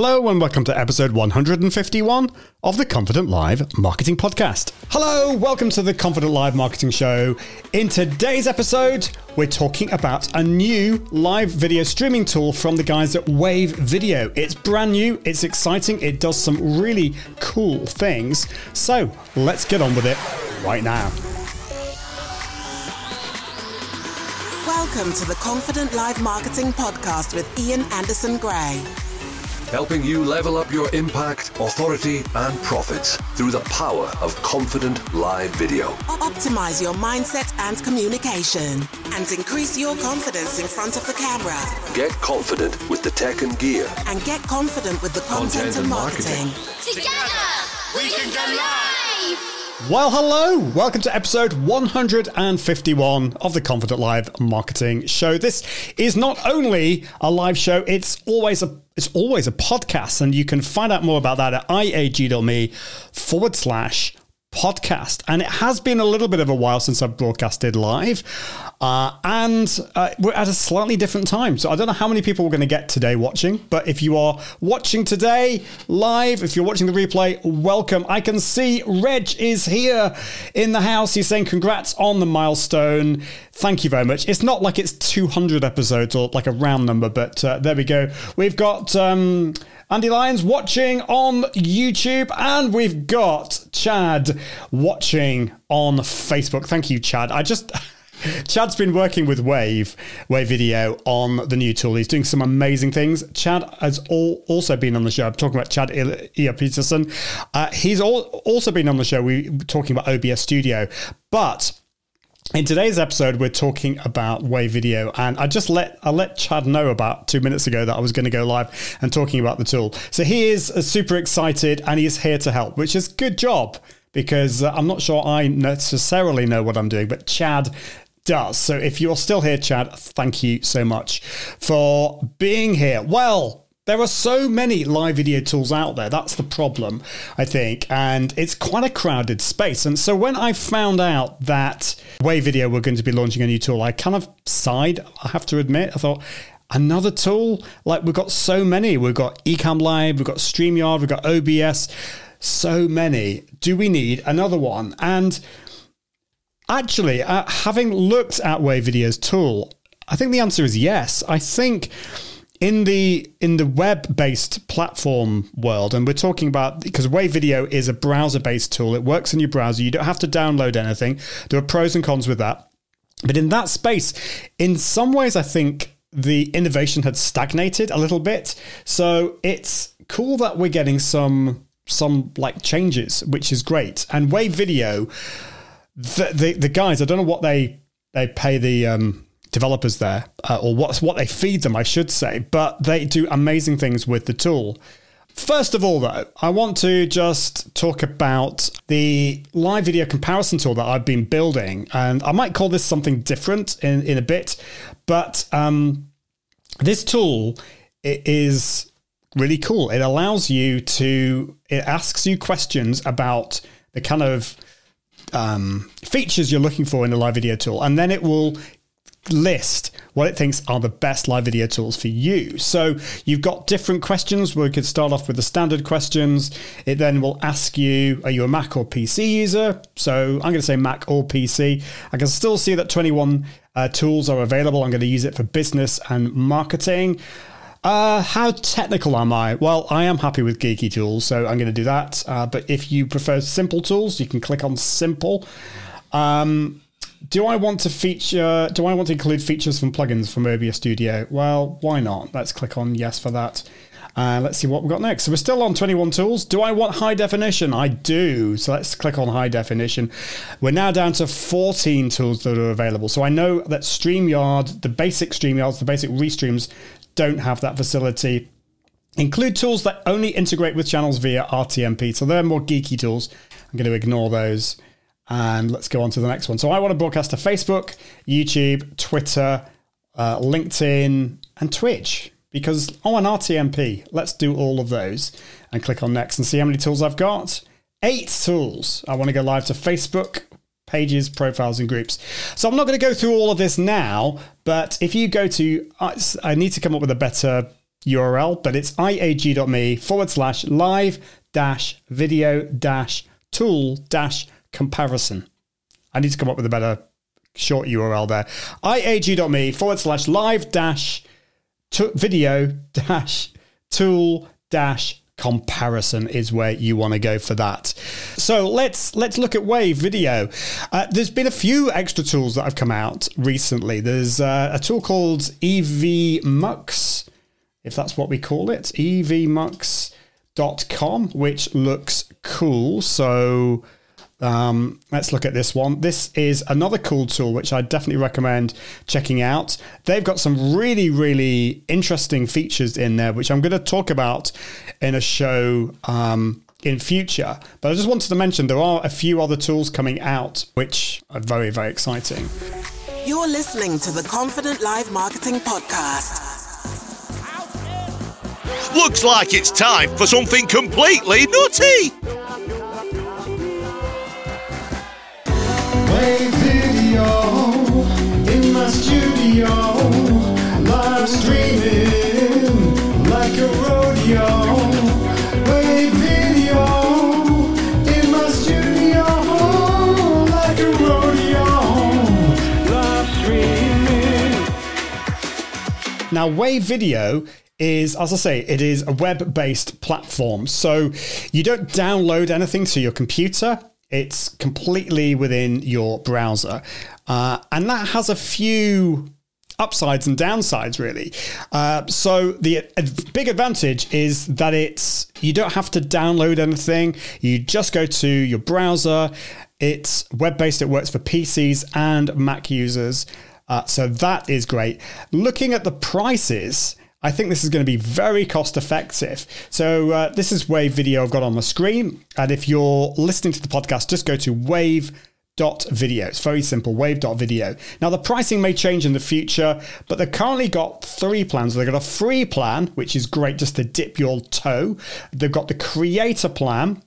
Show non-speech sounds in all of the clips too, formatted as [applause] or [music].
Hello and welcome to episode 151 of the Confident Live Marketing Podcast. Hello, welcome to the Confident Live Marketing Show. In today's episode, we're talking about a new live video streaming tool from the guys at Wave Video. It's brand new, it's exciting, it does some really cool things. So let's get on with it right now. Welcome to the Confident Live Marketing Podcast with Ian Anderson Gray helping you level up your impact, authority, and profits through the power of confident live video. Optimize your mindset and communication and increase your confidence in front of the camera. Get confident with the tech and gear. And get confident with the content, content and, marketing. marketing. Together, we can go live! Well, hello. Welcome to episode 151 of the Confident Live Marketing Show. This is not only a live show, it's always a it's always a podcast, and you can find out more about that at iag.me forward slash podcast. And it has been a little bit of a while since I've broadcasted live. Uh, and uh, we're at a slightly different time. So I don't know how many people we're going to get today watching, but if you are watching today live, if you're watching the replay, welcome. I can see Reg is here in the house. He's saying congrats on the milestone. Thank you very much. It's not like it's 200 episodes or like a round number, but uh, there we go. We've got. Um, Andy Lyons watching on YouTube, and we've got Chad watching on Facebook. Thank you, Chad. I just. [laughs] Chad's been working with Wave, Wave Video on the new tool. He's doing some amazing things. Chad has all, also been on the show. I'm talking about Chad Ia Peterson. Uh, he's all, also been on the show. We were talking about OBS Studio, but in today's episode, we're talking about Wave Video, and I just let I let Chad know about two minutes ago that I was going to go live and talking about the tool. So he is uh, super excited, and he's here to help, which is good job because uh, I'm not sure I necessarily know what I'm doing, but Chad does. So if you're still here, Chad, thank you so much for being here. Well, there are so many live video tools out there. That's the problem, I think. And it's quite a crowded space. And so when I found out that Wave Video were going to be launching a new tool, I kind of sighed, I have to admit. I thought, another tool? Like we've got so many. We've got Ecamm Live, we've got StreamYard, we've got OBS. So many. Do we need another one? And actually, uh, having looked at Wave Video's tool, I think the answer is yes. I think in the in the web based platform world and we're talking about because wave video is a browser based tool it works in your browser you don't have to download anything there are pros and cons with that. But in that space in some ways i think the innovation had stagnated a little bit. So it's cool that we're getting some some like changes which is great. And wave video the the, the guys i don't know what they they pay the um developers there, uh, or what's what they feed them, I should say. But they do amazing things with the tool. First of all, though, I want to just talk about the live video comparison tool that I've been building, and I might call this something different in in a bit. But um, this tool is really cool. It allows you to it asks you questions about the kind of um, features you're looking for in a live video tool, and then it will list what it thinks are the best live video tools for you. So you've got different questions. We could start off with the standard questions. It then will ask you, are you a Mac or PC user? So I'm going to say Mac or PC. I can still see that 21 uh, tools are available. I'm going to use it for business and marketing. Uh, how technical am I? Well, I am happy with geeky tools, so I'm going to do that. Uh, but if you prefer simple tools, you can click on simple. Um, do I want to feature? Do I want to include features from plugins from OBS Studio? Well, why not? Let's click on yes for that. Uh, let's see what we've got next. So we're still on 21 tools. Do I want high definition? I do. So let's click on high definition. We're now down to 14 tools that are available. So I know that StreamYard, the basic StreamYards, the basic restreams don't have that facility. Include tools that only integrate with channels via RTMP. So they're more geeky tools. I'm going to ignore those. And let's go on to the next one. So I want to broadcast to Facebook, YouTube, Twitter, uh, LinkedIn, and Twitch because, oh, RTMP. Let's do all of those and click on next and see how many tools I've got. Eight tools. I want to go live to Facebook, pages, profiles, and groups. So I'm not going to go through all of this now, but if you go to, uh, I need to come up with a better URL, but it's iag.me forward slash live dash video dash tool dash comparison. I need to come up with a better short URL there. iag.me forward slash live dash video dash tool dash comparison is where you want to go for that. So let's let's look at Wave Video. Uh, there's been a few extra tools that have come out recently. There's uh, a tool called EVMux, if that's what we call it, evmux.com, which looks cool. So um, let's look at this one. This is another cool tool which I definitely recommend checking out. They've got some really, really interesting features in there, which I'm going to talk about in a show um, in future. But I just wanted to mention there are a few other tools coming out which are very, very exciting. You're listening to the Confident Live Marketing Podcast. Looks like it's time for something completely nutty. Wave video in my studio, live streaming like a rodeo. Wave video in my studio, like a rodeo, live streaming. Now, Wave Video is, as I say, it is a web based platform. So you don't download anything to your computer, it's completely within your browser. Uh, and that has a few upsides and downsides really. Uh, so the uh, big advantage is that it's you don't have to download anything. You just go to your browser. It's web-based. It works for pcs and mac users. Uh, so that is great. Looking at the prices I think this is going to be very cost effective. So, uh, this is Wave video I've got on the screen. And if you're listening to the podcast, just go to wave.video. It's very simple wave.video. Now, the pricing may change in the future, but they've currently got three plans. They've got a free plan, which is great just to dip your toe. They've got the creator plan,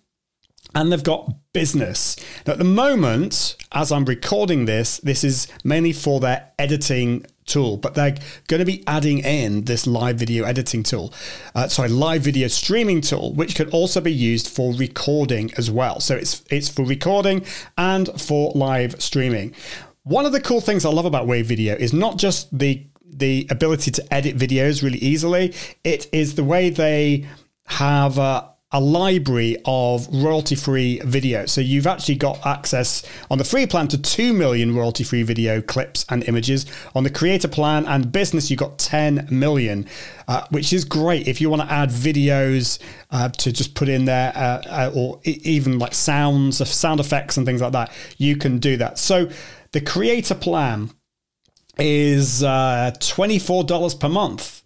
and they've got business. Now, at the moment, as I'm recording this, this is mainly for their editing tool, but they're going to be adding in this live video editing tool, uh, sorry, live video streaming tool, which can also be used for recording as well. So it's it's for recording and for live streaming. One of the cool things I love about Wave Video is not just the the ability to edit videos really easily. It is the way they have uh, a library of royalty free video. So you've actually got access on the free plan to 2 million royalty free video clips and images. On the creator plan and business, you've got 10 million, uh, which is great if you want to add videos uh, to just put in there uh, uh or even like sounds, sound effects, and things like that. You can do that. So the creator plan is uh, $24 per month.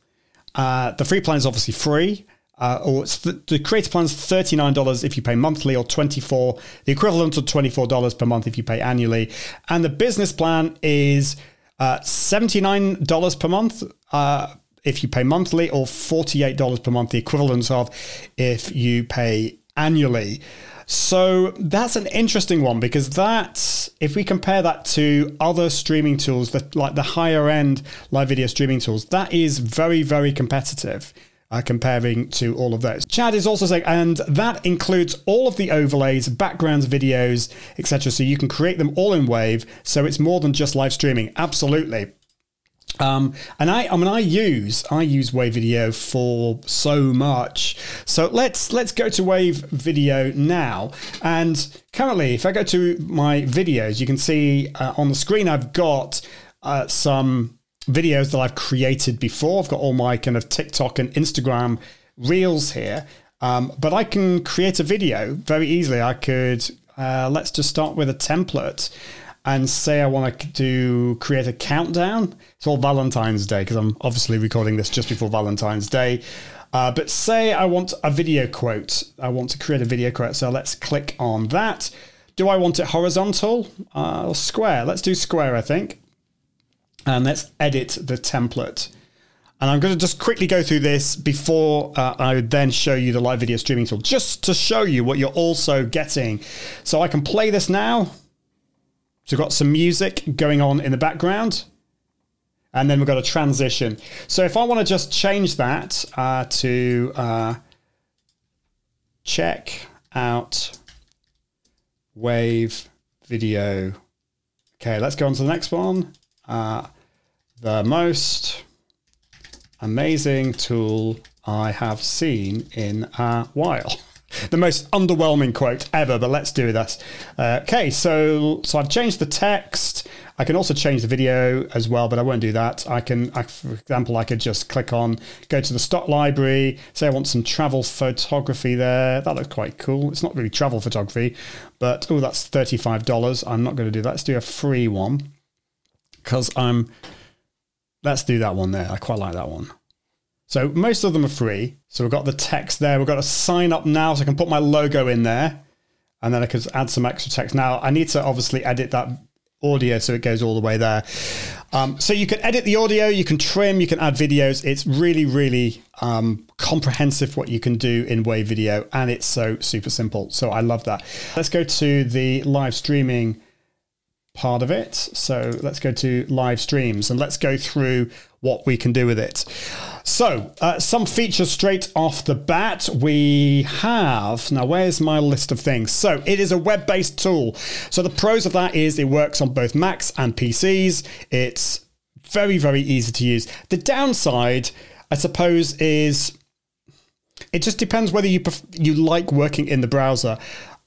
Uh, the free plan is obviously free. Uh, or th- the creator plan is $39 if you pay monthly or 24 the equivalent of $24 per month if you pay annually. And the business plan is uh, $79 per month uh, if you pay monthly or $48 per month the equivalent of if you pay annually. So that's an interesting one because that, if we compare that to other streaming tools, that like the higher end live video streaming tools, that is very, very competitive uh, comparing to all of those. Chad is also saying, and that includes all of the overlays, backgrounds, videos, etc. So you can create them all in Wave. So it's more than just live streaming. Absolutely. Um, and I, I mean, I use I use Wave Video for so much. So let's let's go to Wave Video now. And currently, if I go to my videos, you can see uh, on the screen I've got uh, some videos that I've created before. I've got all my kind of TikTok and Instagram reels here. Um, but I can create a video very easily. I could, uh, let's just start with a template and say I want to do create a countdown. It's all Valentine's Day because I'm obviously recording this just before Valentine's Day. Uh, but say I want a video quote. I want to create a video quote. So let's click on that. Do I want it horizontal uh, or square? Let's do square, I think and let's edit the template. And I'm going to just quickly go through this before uh, I then show you the live video streaming tool, just to show you what you're also getting. So I can play this now. So we've got some music going on in the background. and then we've got a transition. So if I want to just change that uh, to uh, check out wave video. Okay, let's go on to the next one. Uh, the most amazing tool I have seen in a while. [laughs] The most underwhelming quote ever, but let's do this. Uh, okay, so so I've changed the text. I can also change the video as well, but I won't do that. I can, I, for example, I could just click on, go to the stock library, say I want some travel photography there. That looks quite cool. It's not really travel photography, but oh, that's $35. I'm not going to do that. Let's do a free one because I'm, let's do that one there. I quite like that one. So most of them are free. So we've got the text there. We've got to sign up now, so I can put my logo in there, and then I can add some extra text. Now I need to obviously edit that audio so it goes all the way there. Um, so you can edit the audio, you can trim, you can add videos. It's really, really um, comprehensive what you can do in Wave Video, and it's so super simple. So I love that. Let's go to the live streaming part of it. So let's go to live streams and let's go through what we can do with it. So, uh, some features straight off the bat. We have now, where's my list of things? So, it is a web based tool. So, the pros of that is it works on both Macs and PCs. It's very, very easy to use. The downside, I suppose, is it just depends whether you pref- you like working in the browser.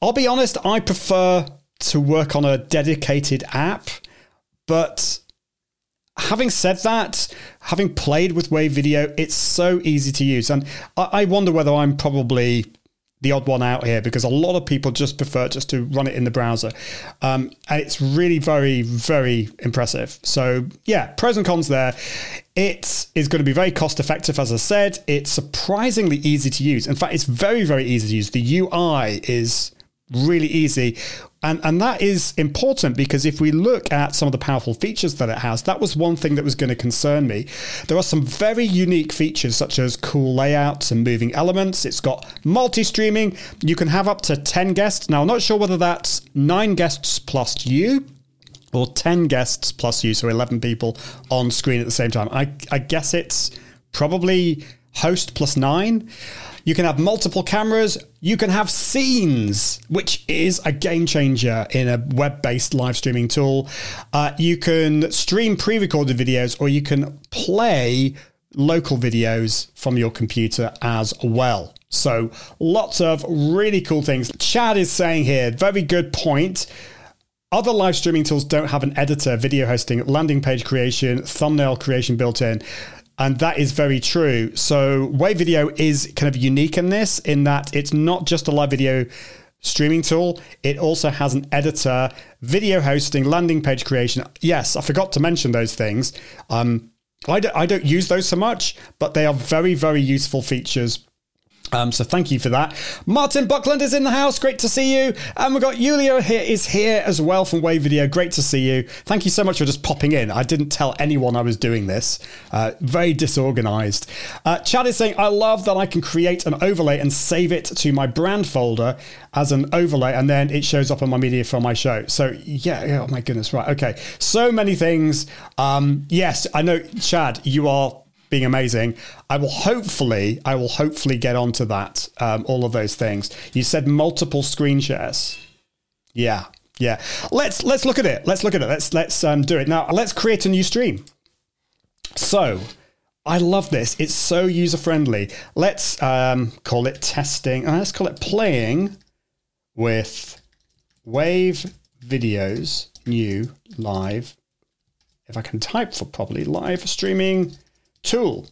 I'll be honest, I prefer to work on a dedicated app, but having said that, having played with Wave Video, it's so easy to use, and I, wonder whether I'm probably the odd one out here because a lot of people just prefer just to run it in the browser. Um, and it's really very, very impressive. So, yeah, pros and cons there. It is going to be very cost effective, as I said. It's surprisingly easy to use. In fact, it's very, very easy to use. The UI is really easy. And, and that is important because if we look at some of the powerful features that it has, that was one thing that was going to concern me. There are some very unique features such as cool layouts and moving elements. It's got multi streaming. You can have up to 10 guests. Now, I'm not sure whether that's nine guests plus you or 10 guests plus you, so 11 people on screen at the same time. I, I guess it's probably host plus nine. You can have multiple cameras. You can have scenes, which is a game changer in a web based live streaming tool. Uh, you can stream pre recorded videos or you can play local videos from your computer as well. So, lots of really cool things. Chad is saying here, very good point. Other live streaming tools don't have an editor, video hosting, landing page creation, thumbnail creation built in. And that is very true. So, Wave Video is kind of unique in this, in that it's not just a live video streaming tool, it also has an editor, video hosting, landing page creation. Yes, I forgot to mention those things. Um, I, don't, I don't use those so much, but they are very, very useful features um, so thank you for that. Martin Buckland is in the house. Great to see you. And we've got Yulia here is here as well from Wave Video. Great to see you. Thank you so much for just popping in. I didn't tell anyone I was doing this. Uh, very disorganized. Uh, Chad is saying, I love that I can create an overlay and save it to my brand folder as an overlay, and then it shows up on my media from my show. So yeah, yeah, oh my goodness, right, okay. So many things. Um, yes, I know, Chad, you are being amazing. I will hopefully, I will hopefully get onto that. Um, all of those things. You said multiple screen shares. Yeah, yeah. Let's let's look at it. Let's look at it. Let's let's um, do it now. Let's create a new stream. So. I love this. It's so user friendly. Let's um, call it testing. And let's call it playing with Wave Videos New Live. If I can type for properly, live streaming tool.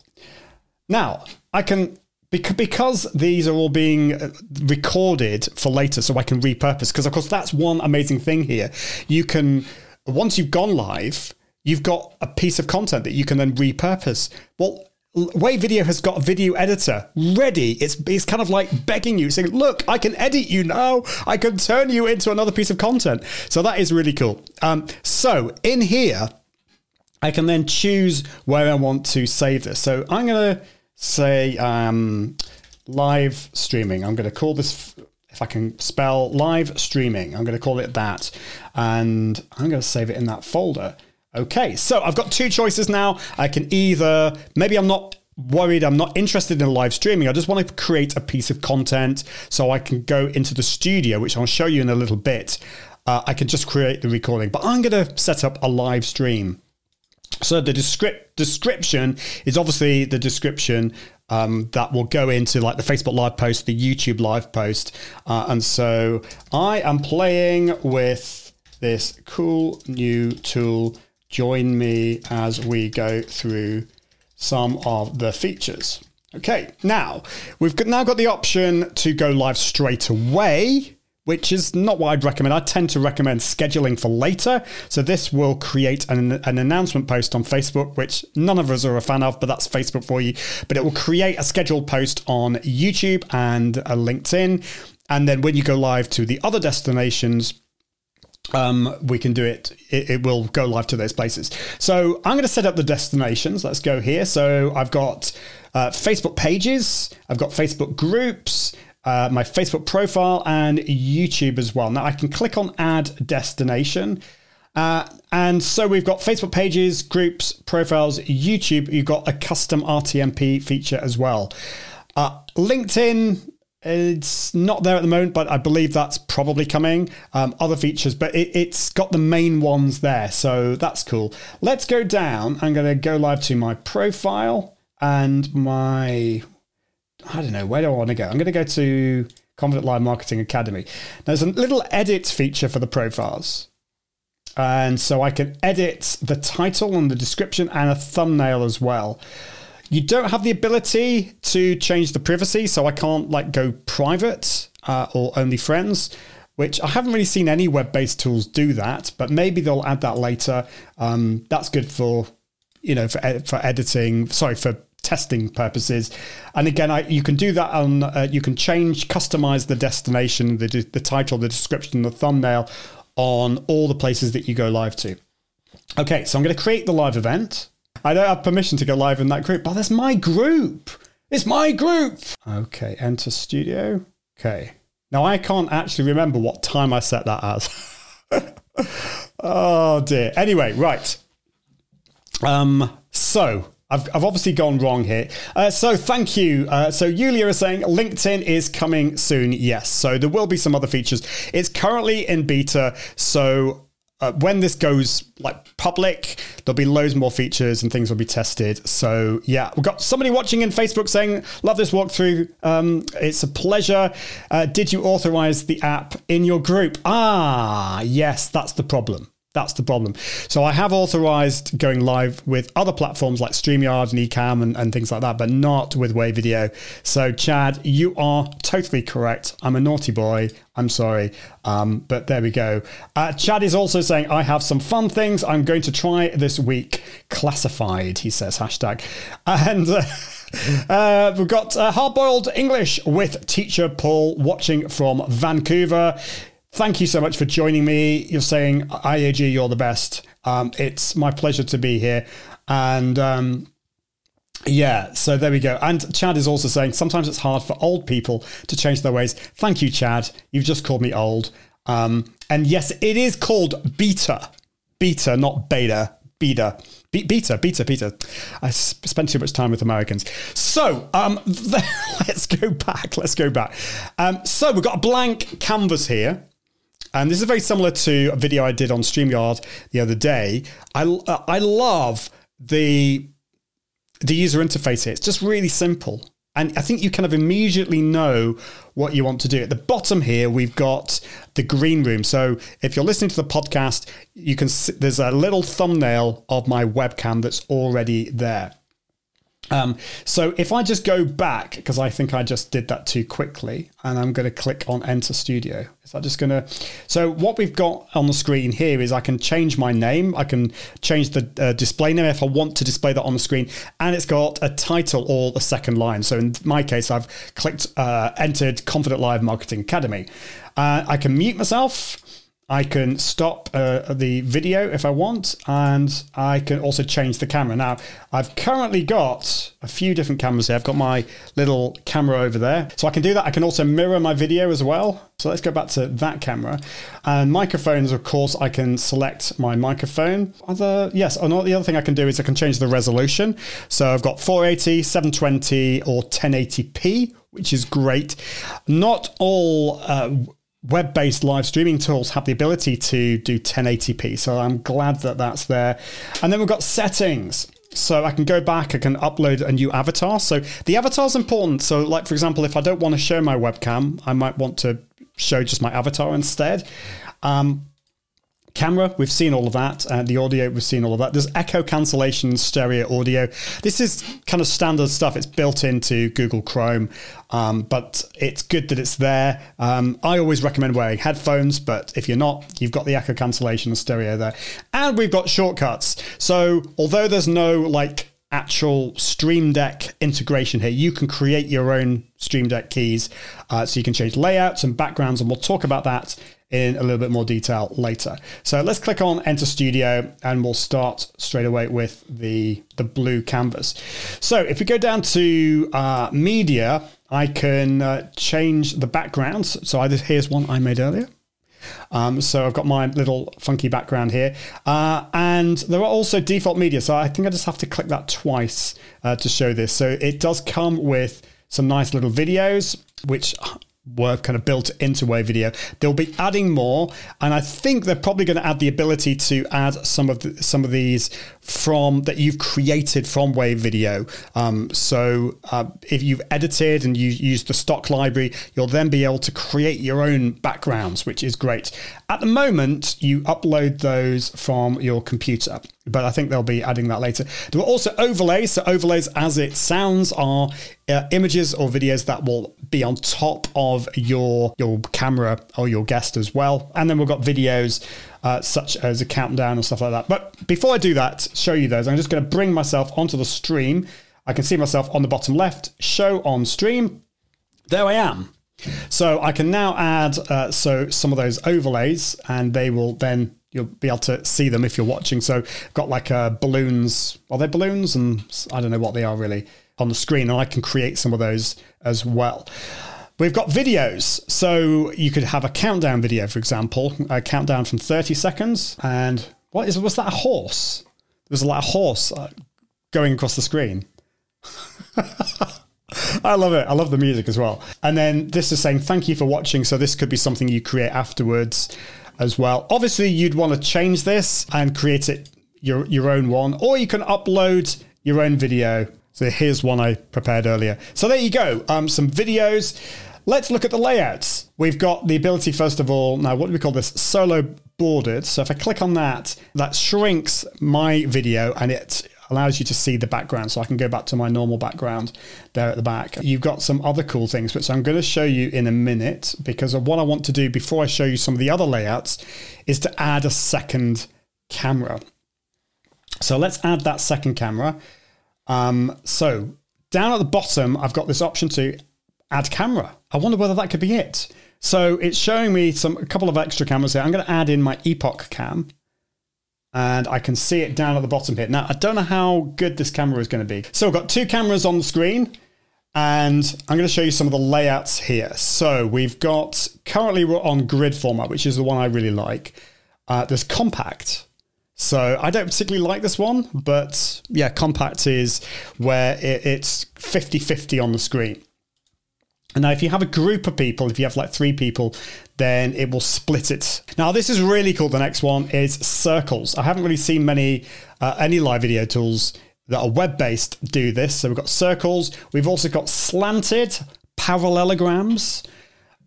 Now, I can because these are all being uh, recorded for later so I can repurpose because of course that's one amazing thing here. You can once you've gone live, you've got a piece of content that you can then repurpose. Well, Wave Video has got a video editor ready. It's it's kind of like begging you, saying, "Look, I can edit you now. I can turn you into another piece of content." So that is really cool. Um, so in here, I can then choose where I want to save this. So I'm going to say um, live streaming. I'm going to call this, if I can spell live streaming, I'm going to call it that. And I'm going to save it in that folder. Okay, so I've got two choices now. I can either, maybe I'm not worried, I'm not interested in live streaming. I just want to create a piece of content so I can go into the studio, which I'll show you in a little bit. Uh, I can just create the recording, but I'm going to set up a live stream. So the descrip- description is obviously the description um, that will go into like the Facebook live post, the YouTube live post. Uh, and so I am playing with this cool new tool. Join me as we go through some of the features. Okay, now we've now got the option to go live straight away which is not what I'd recommend. I tend to recommend scheduling for later. So this will create an, an announcement post on Facebook, which none of us are a fan of, but that's Facebook for you. But it will create a scheduled post on YouTube and a LinkedIn. And then when you go live to the other destinations, um, we can do it. it. It will go live to those places. So I'm going to set up the destinations. Let's go here. So I've got uh, Facebook pages, I've got Facebook groups, uh, my Facebook profile, and YouTube as well. Now I can click on Add Destination. Uh, and so we've got Facebook pages, groups, profiles, YouTube. You've got a custom RTMP feature as well. Uh, LinkedIn, it's not there at the moment, but I believe that's probably coming. Um, other features, but it, has got the main ones there, so that's cool. Let's go down. I'm going to go live to my profile and my I don't know, where do I want to go? I'm going to go to Confident Live Marketing Academy. There's a little edit feature for the profiles. And so I can edit the title and the description and a thumbnail as well. You don't have the ability to change the privacy, so I can't like go private uh, or only friends, which I haven't really seen any web-based tools do that, but maybe they'll add that later. Um, that's good for you know for for editing. Sorry for testing purposes. And again, I, you can do that on, uh, you can change, customize the destination, the, the title, the description, the thumbnail on all the places that you go live to. Okay, so I'm going to create the live event. I don't have permission to go live in that group, but that's my group. It's my group. Okay, enter studio. Okay. Now I can't actually remember what time I set that as. [laughs] oh dear. Anyway, right. Um, so I've, I've obviously gone wrong here. Uh, so thank you. Uh, so Yulia is saying LinkedIn is coming soon. Yes. So there will be some other features. It's currently in beta. So uh, when this goes like public, there'll be loads more features and things will be tested. So yeah, we've got somebody watching in Facebook saying, "Love this walkthrough. Um, it's a pleasure." Uh, did you authorize the app in your group? Ah, yes, that's the problem. That's the problem. So I have authorized going live with other platforms like StreamYard and Ecamm and, and things like that, but not with Wave Video. So Chad, you are totally correct. I'm a naughty boy. I'm sorry. Um, but there we go. Uh, Chad is also saying, I have some fun things I'm going to try this week. Classified, he says, hashtag. And [laughs] uh, uh, we've got uh, Hard Boiled English with teacher Paul watching from Vancouver thank you so much for joining me. You're saying, IAG, you're the best. Um, it's my pleasure to be here. And um, yeah, so there we go. And Chad is also saying sometimes it's hard for old people to change their ways. Thank you, Chad. You've just called me old. Um, and yes, it is called beta. Beta, not beta. Beta. Be- beta, beta, beta. I spent too much time with Americans. So, um, [laughs] let's go back. Let's go back. Um, so, we've got a blank canvas here. And this is very similar to a video I did on StreamYard the other day. I, uh, I love the, the user interface here. It's just really simple. And I think you kind of immediately know what you want to do. At the bottom here, we've got the green room. So if you're listening to the podcast, you can see, there's a little thumbnail of my webcam that's already there. Um, so if I just go back, because I think I just did that too quickly, and I'm going to click on Enter Studio. Is that just going to? So what we've got on the screen here is I can change my name. I can change the uh, display name if I want to display that on the screen, and it's got a title or the second line. So in my case, I've clicked uh, entered Confident Live Marketing Academy. Uh, I can mute myself. I can stop uh, the video if I want, and I can also change the camera. Now, I've currently got a few different cameras here. I've got my little camera over there, so I can do that. I can also mirror my video as well. So let's go back to that camera. And microphones, of course, I can select my microphone. Other yes, and the other thing I can do is I can change the resolution. So I've got 480, 720, or 1080p, which is great. Not all uh, web based live streaming tools have the ability to do 1080p. So I'm glad that that's there. And then we've got settings. So I can go back, I can upload a new avatar. So the avatar is important. So, like, for example, if I don't want to show my webcam, I might want to show just my avatar instead. Um, camera we've seen all of that uh, the audio we've seen all of that. There's echo cancellation stereo audio. This is kind of standard stuff. It's built into google chrome um, but it's good that it's there. Um, i always recommend wearing headphones but if you're not you've got the echo cancellation and stereo there. And we've got shortcuts. So although there's no like actual Stream Deck integration here. You can create your own Stream Deck keys, uh, so you can change layouts and backgrounds, and we'll talk about that in a little bit more detail later. So let's click on Enter Studio, and we'll start straight away with the the blue canvas. So if we go down to uh, Media, I can uh, change the backgrounds. So either here's one I made earlier. Um, so I've got my little funky background here. Uh, and there are also default media. So I think I just have to click that twice uh, to show this. So it does come with some nice little videos, which were kind of built into Wave Video. They'll be adding more, and I think they're probably going to add the ability to add some of the, some of these from that you've created from Wave Video. Um, so uh, if you've edited and you use the stock library, you'll then be able to create your own backgrounds, which is great. At the moment, you upload those from your computer, but I think they'll be adding that later. There are also overlays. So overlays, as it sounds, are uh, images or videos that will be on top of your your camera or your guest as well. And then we've got videos uh, such as a countdown and stuff like that. But before I do that, show you those, I'm just going to bring myself onto the stream. I can see myself on the bottom left, show on stream. There I am. So I can now add uh, so some of those overlays, and they will then you'll be able to see them if you're watching. So I've got like uh, balloons. Are they balloons? And I don't know what they are really on the screen, and I can create some of those as well. We've got videos. So you could have a countdown video, for example, a countdown from 30 seconds. And what is, was that a horse? There's a lot of horse uh, going across the screen. [laughs] I love it. I love the music as well. And then this is saying, thank you for watching. So this could be something you create afterwards as well. Obviously, you'd want to change this and create it your, your own one, or you can upload your own video. So here's one I prepared earlier. So there you go. Um, some videos. Let's look at the layouts. We've got the ability, first of all, now what do we call this? Solo bordered. So if I click on that, that shrinks my video and it allows you to see the background. So I can go back to my normal background there at the back. You've got some other cool things, which I'm going to show you in a minute because what I want to do before I show you some of the other layouts is to add a second camera. So let's add that second camera. Um, so down at the bottom, I've got this option to add camera. I wonder whether that could be it. So it's showing me some a couple of extra cameras here. I'm going to add in my EpocCam and I can see it down at the bottom here. Now, I don't know how good this camera is going to be. So I've got two cameras on the screen and I'm going to show you some of the layouts here. So we've got, currently we're on grid format, which is the one I really like. Uh, there's compact. So I don't particularly like this one, but yeah, compact is where it, it's 50 50 on the screen. Now, if you have a group of people, if you have like three people, then it will split it. Now, this is really cool. The next one is circles. I haven't really seen many uh, any live video tools that are web based do this. So we've got circles. We've also got slanted parallelograms,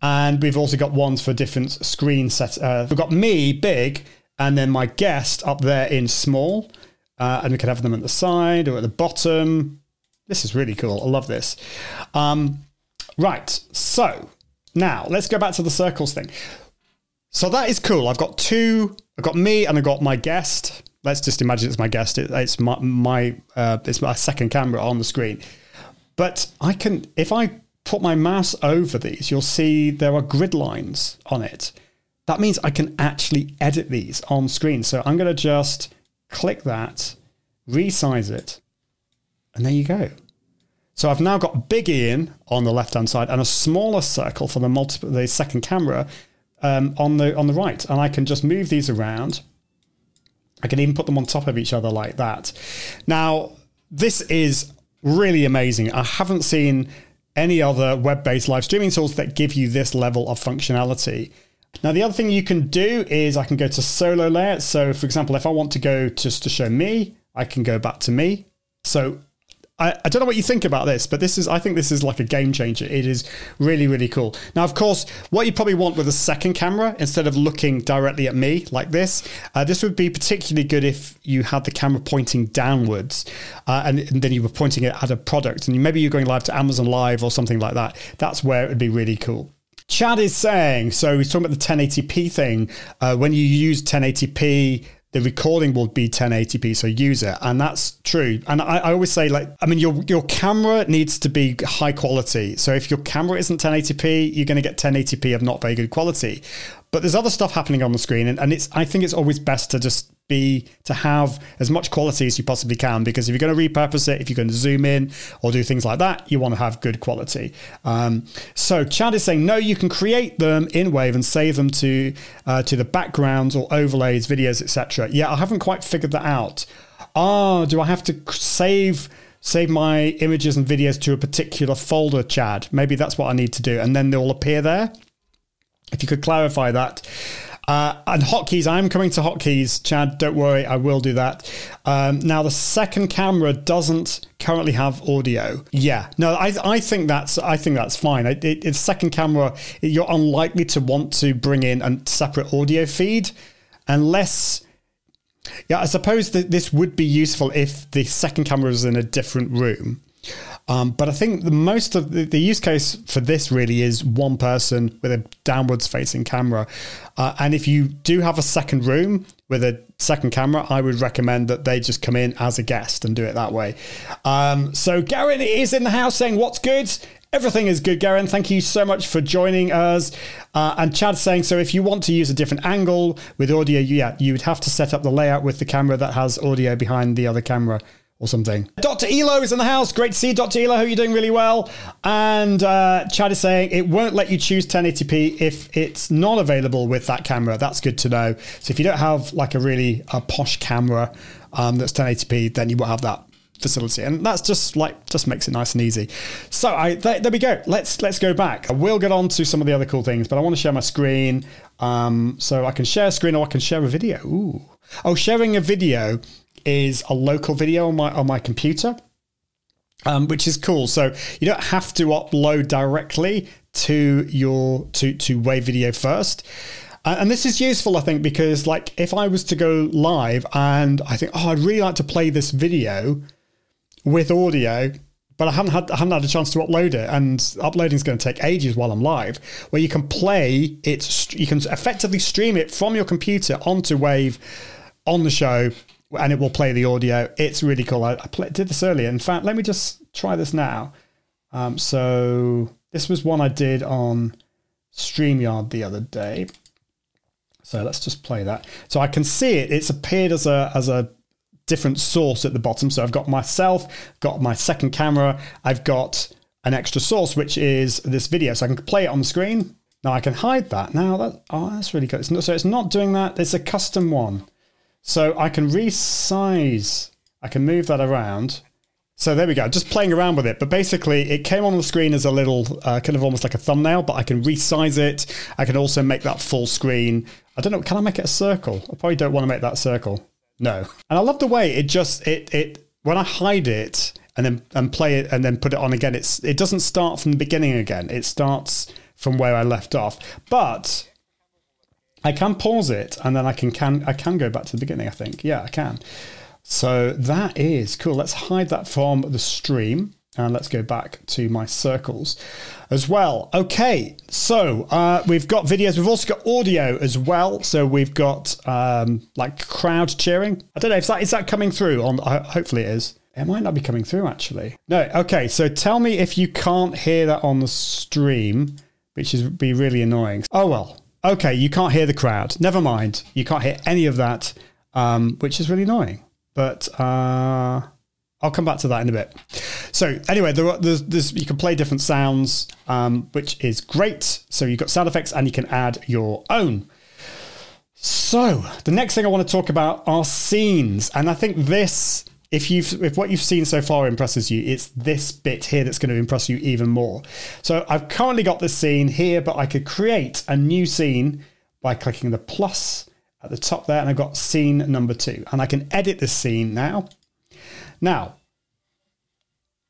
and we've also got ones for different screen sets. Uh, we've got me big, and then my guest up there in small, uh, and we can have them at the side or at the bottom. This is really cool. I love this. Um, Right. So now let's go back to the circles thing. So that is cool. I've got two. I've got me and I've got my guest. Let's just imagine it's my guest. It, it's my my uh, it's my second camera on the screen. But I can if I put my mouse over these, you'll see there are grid lines on it. that means I can actually edit these on screen. So I'm going to just click that, resize it, and there you go. So I've now got big Ian on the left hand side and a smaller circle for the multiple the second camera um, on the on the right, and I can just move these around. I can even put them on top of each other like that. Now this is really amazing. I haven't seen any other web-based live streaming tools that give you this level of functionality. Now, the other thing you can do is I can go to solo layer. So, for example, if I want to go just to show me, I can go back to me. So I, I don't know what you think about this, but this is I think this is like a game changer. It is really really cool. Now, of course, what you probably want with a second camera instead of looking directly at me like this, uh, this would be particularly good if you had the camera pointing downwards, uh, and, and then you were pointing it at a product, and maybe you're going live to Amazon Live or something like that. That's where it would be really cool. Chad is saying, so he's talking about the 1080p thing. Uh, when you use 1080p, the recording will be 1080p, so use it, and that's true. And I, I, always say, like, I mean, your your camera needs to be high quality. So if your camera isn't 1080p, you're going to get 1080p of not very good quality. But there's other stuff happening on the screen, and, and it's I think it's always best to just be to have as much quality as you possibly can because if you're going to repurpose it, if you're going to zoom in or do things like that, you want to have good quality. Um, so Chad is saying no, you can create them in Wave and save them to uh, to the backgrounds or overlays, videos, etc. Yeah, I haven't quite figured that out. Ah, oh, do I have to save? save my images and videos to a particular folder, Chad. Maybe that's what I need to do. And then they'll appear there. If you could clarify that. Uh, and hotkeys, I'm coming to hotkeys, Chad. Don't worry, I will do that. Um, now, the second camera doesn't currently have audio. Yeah, no, I, I think that's I think that's fine. It, it, it's second camera. You're unlikely to want to bring in a separate audio feed, unless. Yeah, I suppose that this would be useful if the second camera was in a different room. Um, but I think the most of the, the, use case for this really is one person with a downwards facing camera. Uh, and if you do have a second room with a second camera, I would recommend that they just come in as a guest and do it that way. Um, so Garen is in the house saying, What's good? Everything is good, Garen. Thank you so much for joining us. Uh, and Chad's saying, so if you want to use a different angle with audio, yeah, you would have to set up the layout with the camera that has audio behind the other camera or something. Dr. Elo is in the house. Great to see Dr. Elo. Hope you're doing really well. And uh, Chad is saying it won't let you choose 1080p if it's not available with that camera. That's good to know. So if you don't have like a really a posh camera um, that's 1080p, then you won't have that facility and that's just like just makes it nice and easy so i there, there, we go let's let's go back i will get on to some of the other cool things but i want to share my screen um, so i can share a screen or i can share a video Ooh. Oh sharing a video is a local video on my on my computer, um, which is cool. So you don't have to upload directly to your to to Wave Video first. And this is useful, I think, because like if I was to go live and I think, oh, I'd really like to play this video with audio, but I haven't had I haven't had a chance to upload it, and uploading is going to take ages while I'm live. Where you can play it, you can effectively stream it from your computer onto Wave on the show and it will play the audio. It's really cool. I, I play, did this earlier. In fact, let me just try this now. Um, so this was one I did on StreamYard the other day. So let's just play that. So I can see it. It's appeared as a as a different source at the bottom. So I've got myself, got my second camera, I've got an extra source, which is this video. So I can play it on the screen. Now I can hide that. Now that oh, that's really good. It's not, so it's not doing that. It's a custom one. So I can resize, I can move that around. So there we go, just playing around with it. But basically, it came on the screen as a little, uh, kind of almost like a thumbnail, but I can resize it. I can also make that full screen. I don't know, can I make it a circle? I probably don't want to make that circle. No. And I love the way it just, it, it, when I hide it and then and play it and then put it on again, it's it doesn't start from the beginning again. It starts from where I left off. But I can pause it and then I can, can I can go back to the beginning, I think. Yeah, I can. So that is cool. Let's hide that from the stream and let's go back to my circles as well. Okay, so uh, we've got videos. We've also got audio as well. So we've got um, like crowd cheering. I don't know if that is that coming through. On uh, hopefully it is. It might not be coming through actually. No. Okay, so tell me if you can't hear that on the stream, which is be really annoying. Oh well. Okay, you can't hear the crowd. Never mind. You can't hear any of that, um, which is really annoying. But uh, I'll come back to that in a bit. So anyway, there, are- there's, there's, you can play different sounds, um, which is great. So you've got sound effects and you can add your own. So the next thing I want to talk about are scenes, and I think this, if you've if what you've seen so far impresses you, it's this bit here that's going to impress you even more. So I've currently got this scene here, but I could create a new scene by clicking the plus at the top there, and I've got scene number two, and I can edit this scene now. Now,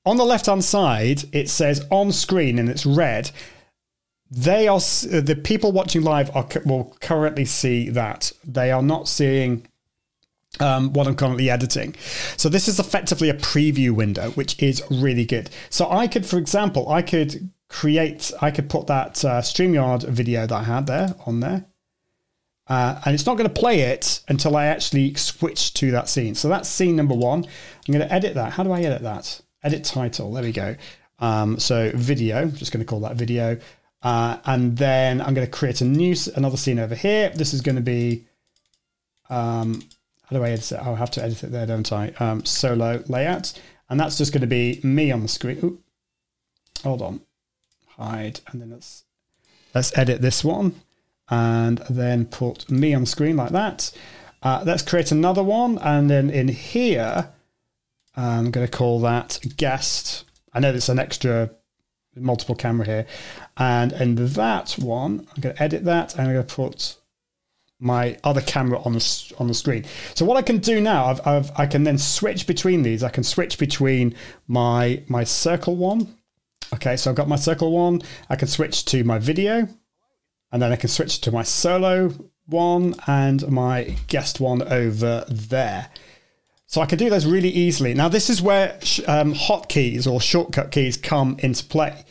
on the left hand side, it says on screen and it's red they are the people watching live are will currently see that they are not seeing um, what I'm currently editing. So this is effectively a preview window, which is really good. So I could, for example, I could create, I could put that uh, Streamyard video that I had there on there. Uh, and it's not going to play it until I actually switch to that scene. So that's scene number one. I'm going to edit that. How do I edit that? Edit title. There we go. Um, so video. I'm just going to call that video. Uh, and then I'm going to create a new another scene over here. This is going to be um, how do I edit it? I'll have to edit it there, don't I? Um, solo layout, and that's just going to be me on the screen. Oop. Hold on, hide, and then let's let's edit this one, and then put me on screen like that. Uh, let's create another one, and then in here, I'm going to call that guest. I know there's an extra multiple camera here, and in that one, I'm going to edit that, and I'm going to put my other camera on the on the screen. So what I can do now, I've, I've, I can then switch between these. I can switch between my my circle one. Okay, so I've got my circle one. I can switch to my video, and then I can switch to my solo one and my guest one over there. So I can do those really easily. Now this is where sh- um, hotkeys or shortcut keys come into play.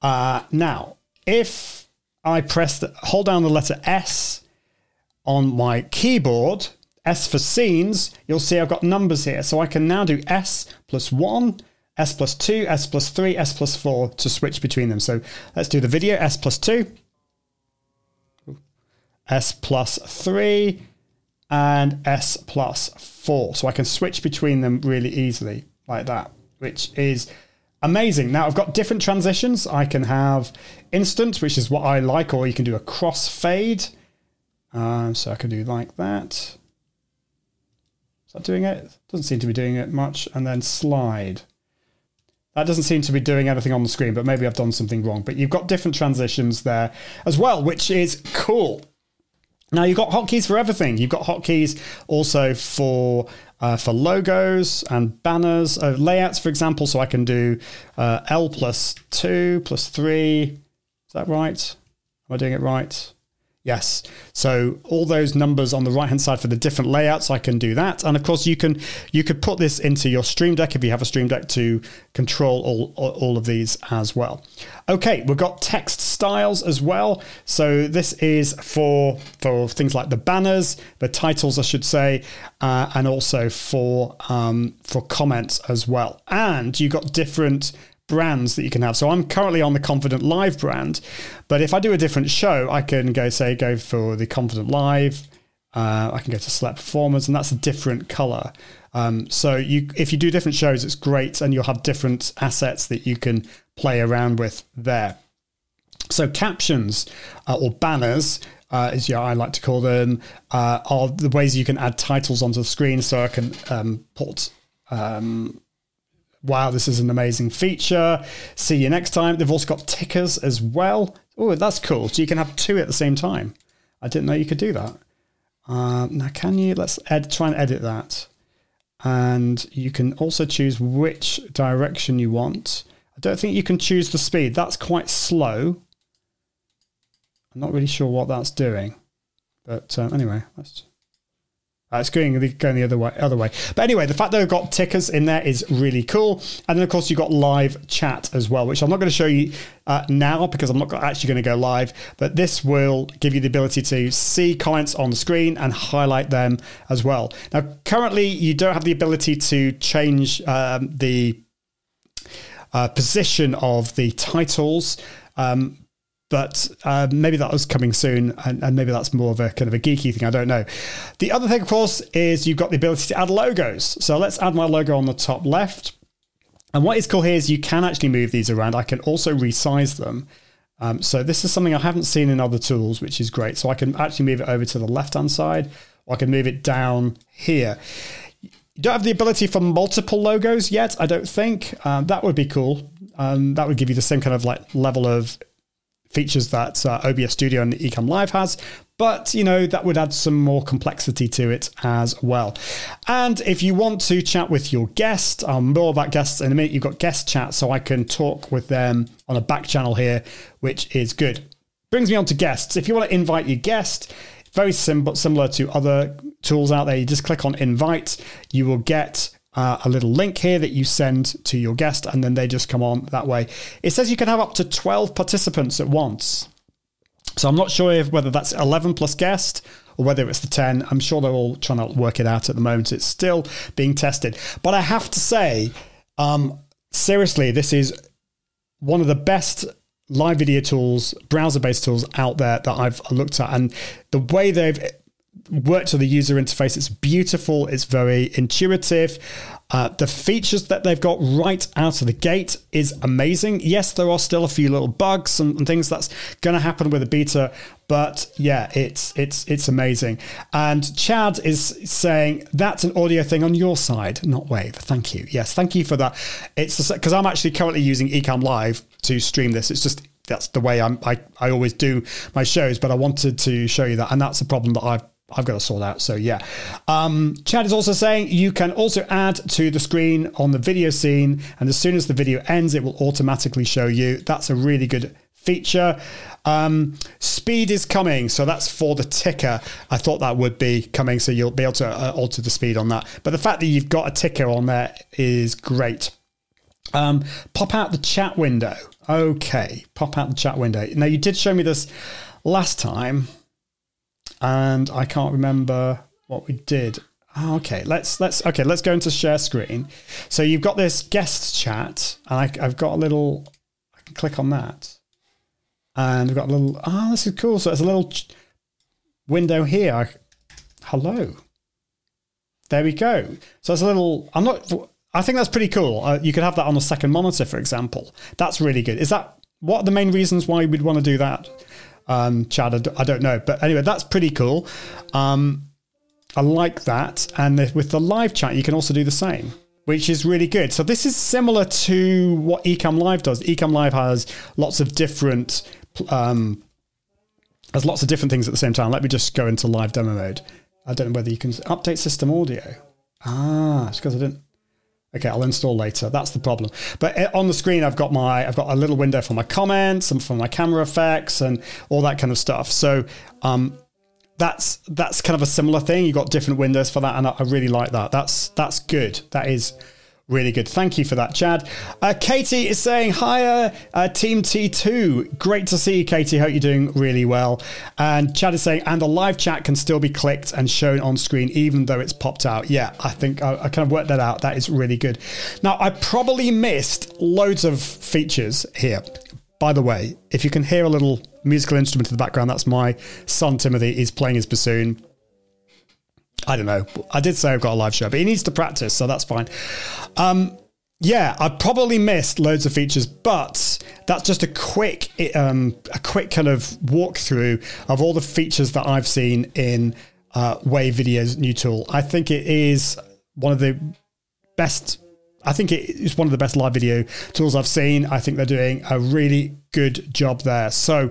Uh, now, if I press the, hold down the letter S on my keyboard, S for scenes, you'll see I've got numbers here. So I can now do S plus one, S plus two, S plus three, S plus four to switch between them. So let's do the video, S plus two, S plus three, and S plus four. So I can switch between them really easily like that, which is amazing. Now I've got different transitions. I can have instant, which is what I like, or you can do a cross fade. Um, so I can do like that. Is that doing it? Doesn't seem to be doing it much. And then slide. That doesn't seem to be doing anything on the screen, but maybe I've done something wrong. But you've got different transitions there as well, which is cool. Now you've got hotkeys for everything. You've got hotkeys also for uh, for logos and banners, uh, layouts, for example. So I can do uh, L plus two plus three. Is that right? Am I doing it right? Yes. So all those numbers on the right hand side for the different layouts, I can do that. And of course, you can you could put this into your Stream Deck if you have a Stream Deck to control all all of these as well. Okay, we've got text styles as well. So this is for for things like the banners, the titles, I should say, uh, and also for um, for comments as well. And you got different brands that you can have. So I'm currently on the Confident Live brand, but if I do a different show, I can go say go for the Confident Live. Uh, I can go to select performers, and that's a different color. Um, so you, if you do different shows, it's great, and you'll have different assets that you can play around with there. So captions uh, or banners, uh, as yeah, I like to call them, uh, are the ways you can add titles onto the screen. So I can um, put um, wow, this is an amazing feature. See you next time. They've also got tickers as well. Oh, that's cool. So you can have two at the same time. I didn't know you could do that. Um, now, can you? Let's ed- try and edit that. And you can also choose which direction you want. I don't think you can choose the speed. That's quite slow. I'm not really sure what that's doing. But um, anyway, let's uh, it's going the, going the other way. Other way. But anyway, the fact that they've got tickers in there is really cool. And then of course you've got live chat as well, which I'm not going to show you uh, now because I'm not actually going to go live. But this will give you the ability to see comments on the screen and highlight them as well. Now, currently you don't have the ability to change um, the uh, position of the titles. Um, but uh, maybe that was coming soon, and, and maybe that's more of a kind of a geeky thing. I don't know. The other thing, of course, is you've got the ability to add logos. So let's add my logo on the top left. And what is cool here is you can actually move these around. I can also resize them. Um, so this is something I haven't seen in other tools, which is great. So I can actually move it over to the left-hand side, or I can move it down here. You don't have the ability for multiple logos yet, I don't think. Um, that would be cool. Um, that would give you the same kind of like level of features that uh, OBS Studio and Ecamm Live has, but you know that would add some more complexity to it as well. And if you want to chat with your guest, um, more about guests in a minute. You've got guest chat, so I can talk with them on a back channel here, which is good. Brings me on to guests. If you want to invite your guest, very simple, similar to other tools out there. You just click on invite. You will get uh, a little link here that you send to your guest, and then they just come on that way. It says you can have up to 12 participants at once. So I'm not sure if whether that's 11 plus guest or whether it's the 10. I'm sure they're all trying to work it out at the moment. It's still being tested. But I have to say, um, seriously, this is one of the best live video tools, browser based tools out there that I've looked at. And the way they've worked to the user interface, it's beautiful, it's very intuitive. Uh, the features that they've got right out of the gate is amazing. Yes, there are still a few little bugs and, and things that's going to happen with a beta, but yeah, it's it's it's amazing. And Chad is saying that's an audio thing on your side, not Wave. Thank you. Yes, thank you for that. It's because I'm actually currently using Ecamm Live to stream this. It's just that's the way I'm, I I always do my shows, but I wanted to show you that, and that's a problem that I've I've got to sort out. So yeah. Um, Chad is also saying you can also add to the screen on the video scene, and as soon as the video ends, it will automatically show you. That's a really good feature. Um, speed is coming, so that's for the ticker. I thought that would be coming, so you'll be able to uh, alter the speed on that. But the fact that you've got a ticker on there is great. Um, pop out the chat window. Okay, pop out the chat window. Now you did show me this last time and I can't remember what we did. Oh, okay, let's let's okay, let's go into share screen. So you've got this guest chat, and I, have got a little. I can click on that, and we've got a little. Oh, this is cool. So there's a little ch- window here. Hello. There we go. So it's a little. I'm not. I think that's pretty cool. Uh, you could have that on a second monitor, for example. That's really good. Is that what are the main reasons why we'd want to do that? Um, Chad. I don't know, but anyway, that's pretty cool. Um, I like that, and with the live chat, you can also do the same, which is really good. So this is similar to what Ecamm Live does. Ecamm Live has lots of different. Um, has lots of different things at the same time. Let me just go into live demo mode. I don't know whether you can update system audio. Ah, it's because I didn't. Okay, I'll install later. That's the problem. But uh, on the screen, I've got my I've got a little window for my comments and for my camera effects and all that kind of stuff. So um, that's that's kind of a similar thing. You've got different windows for that, and I, I really like that. That's that's good. That is Really good. Thank you for that, Chad. Uh, Katie is saying, Hiya, uh, Team T2. Great to see you, Katie. Hope you're doing really well. And Chad is saying, and the live chat can still be clicked and shown on screen, even though it's popped out. Yeah, I think I, I kind of worked that out. That is really good. Now, I probably missed loads of features here. By the way, if you can hear a little musical instrument in the background, that's my son Timothy. He's playing his bassoon. I don't know. I did say I've got a live show, but he needs to practice, so that's fine. Um, yeah, I probably missed loads of features, but that's just a quick, um, a quick kind of walkthrough of all the features that I've seen in uh, Wave Video's new tool. I think it is one of the best I think it is one of the best live video tools I've seen. I think they're doing a really good job there. So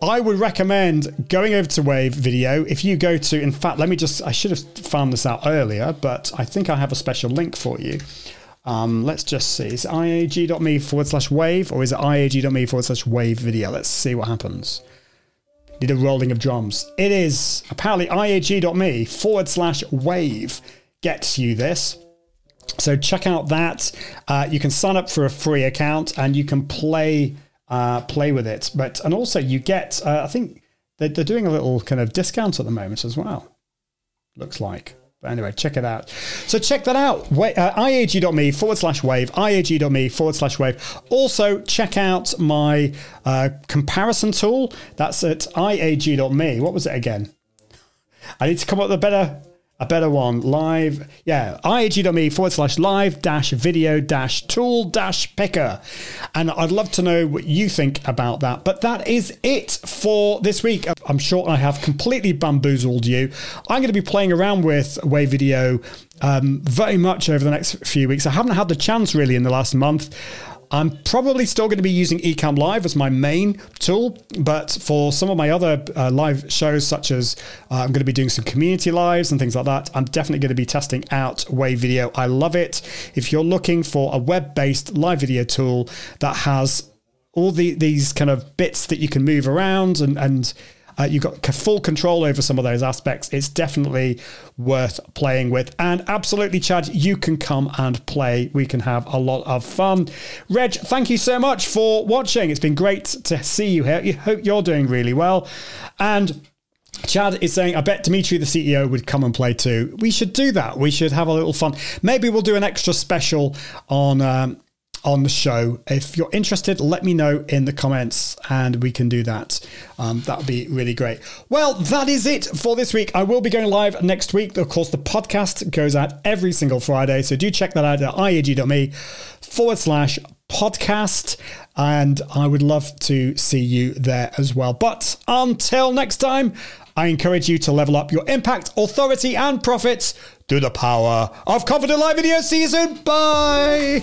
I would recommend going over to Wave Video. If you go to, in fact, let me just, I should have found this out earlier, but I think I have a special link for you. Um, let's just see. Is iag.me forward slash wave or is it iag.me forward slash wave video? Let's see what happens. Need a rolling of drums. It is apparently iag.me forward slash wave gets you this. So check out that. Uh, you can sign up for a free account and you can play uh, play with it. But and also you get uh, I think they're, they're doing a little kind of discount at the moment as well. Looks like. But anyway, check it out. So check that out. Uh, iag.me forward slash wave. iag.me forward slash wave. Also, check out my uh, comparison tool. That's at iag.me. What was it again? I need to come up with a better a better one. Live, yeah, iag.me forward slash live dash video dash tool dash picker. And I'd love to know what you think about that. But that is it for this week. I'm sure I have completely bamboozled you. I'm going to be playing around with Wave Video um, very much over the next few weeks. I haven't had the chance really in the last month. I'm probably still going to be using Ecamm Live as my main tool, but for some of my other uh, live shows, such as uh, I'm going to be doing some community lives and things like that, I'm definitely going to be testing out Wave Video. I love it. If you're looking for a web based live video tool that has all the these kind of bits that you can move around and and uh, you've got full control over some of those aspects. It's definitely worth playing with. And absolutely, Chad, you can come and play. We can have a lot of fun. Reg, thank you so much for watching. It's been great to see you here. I hope you're doing really well. And Chad is saying, I bet Dimitri, the CEO, would come and play too. We should do that. We should have a little fun. Maybe we'll do an extra special on. Um, on the show. If you're interested, let me know in the comments and we can do that. Um, that would be really great. Well, that is it for this week. I will be going live next week. Of course, the podcast goes out every single Friday. So do check that out at iag.me forward slash podcast. And I would love to see you there as well. But until next time, I encourage you to level up your impact, authority, and profits through the power of Confident Live Video Season. Bye.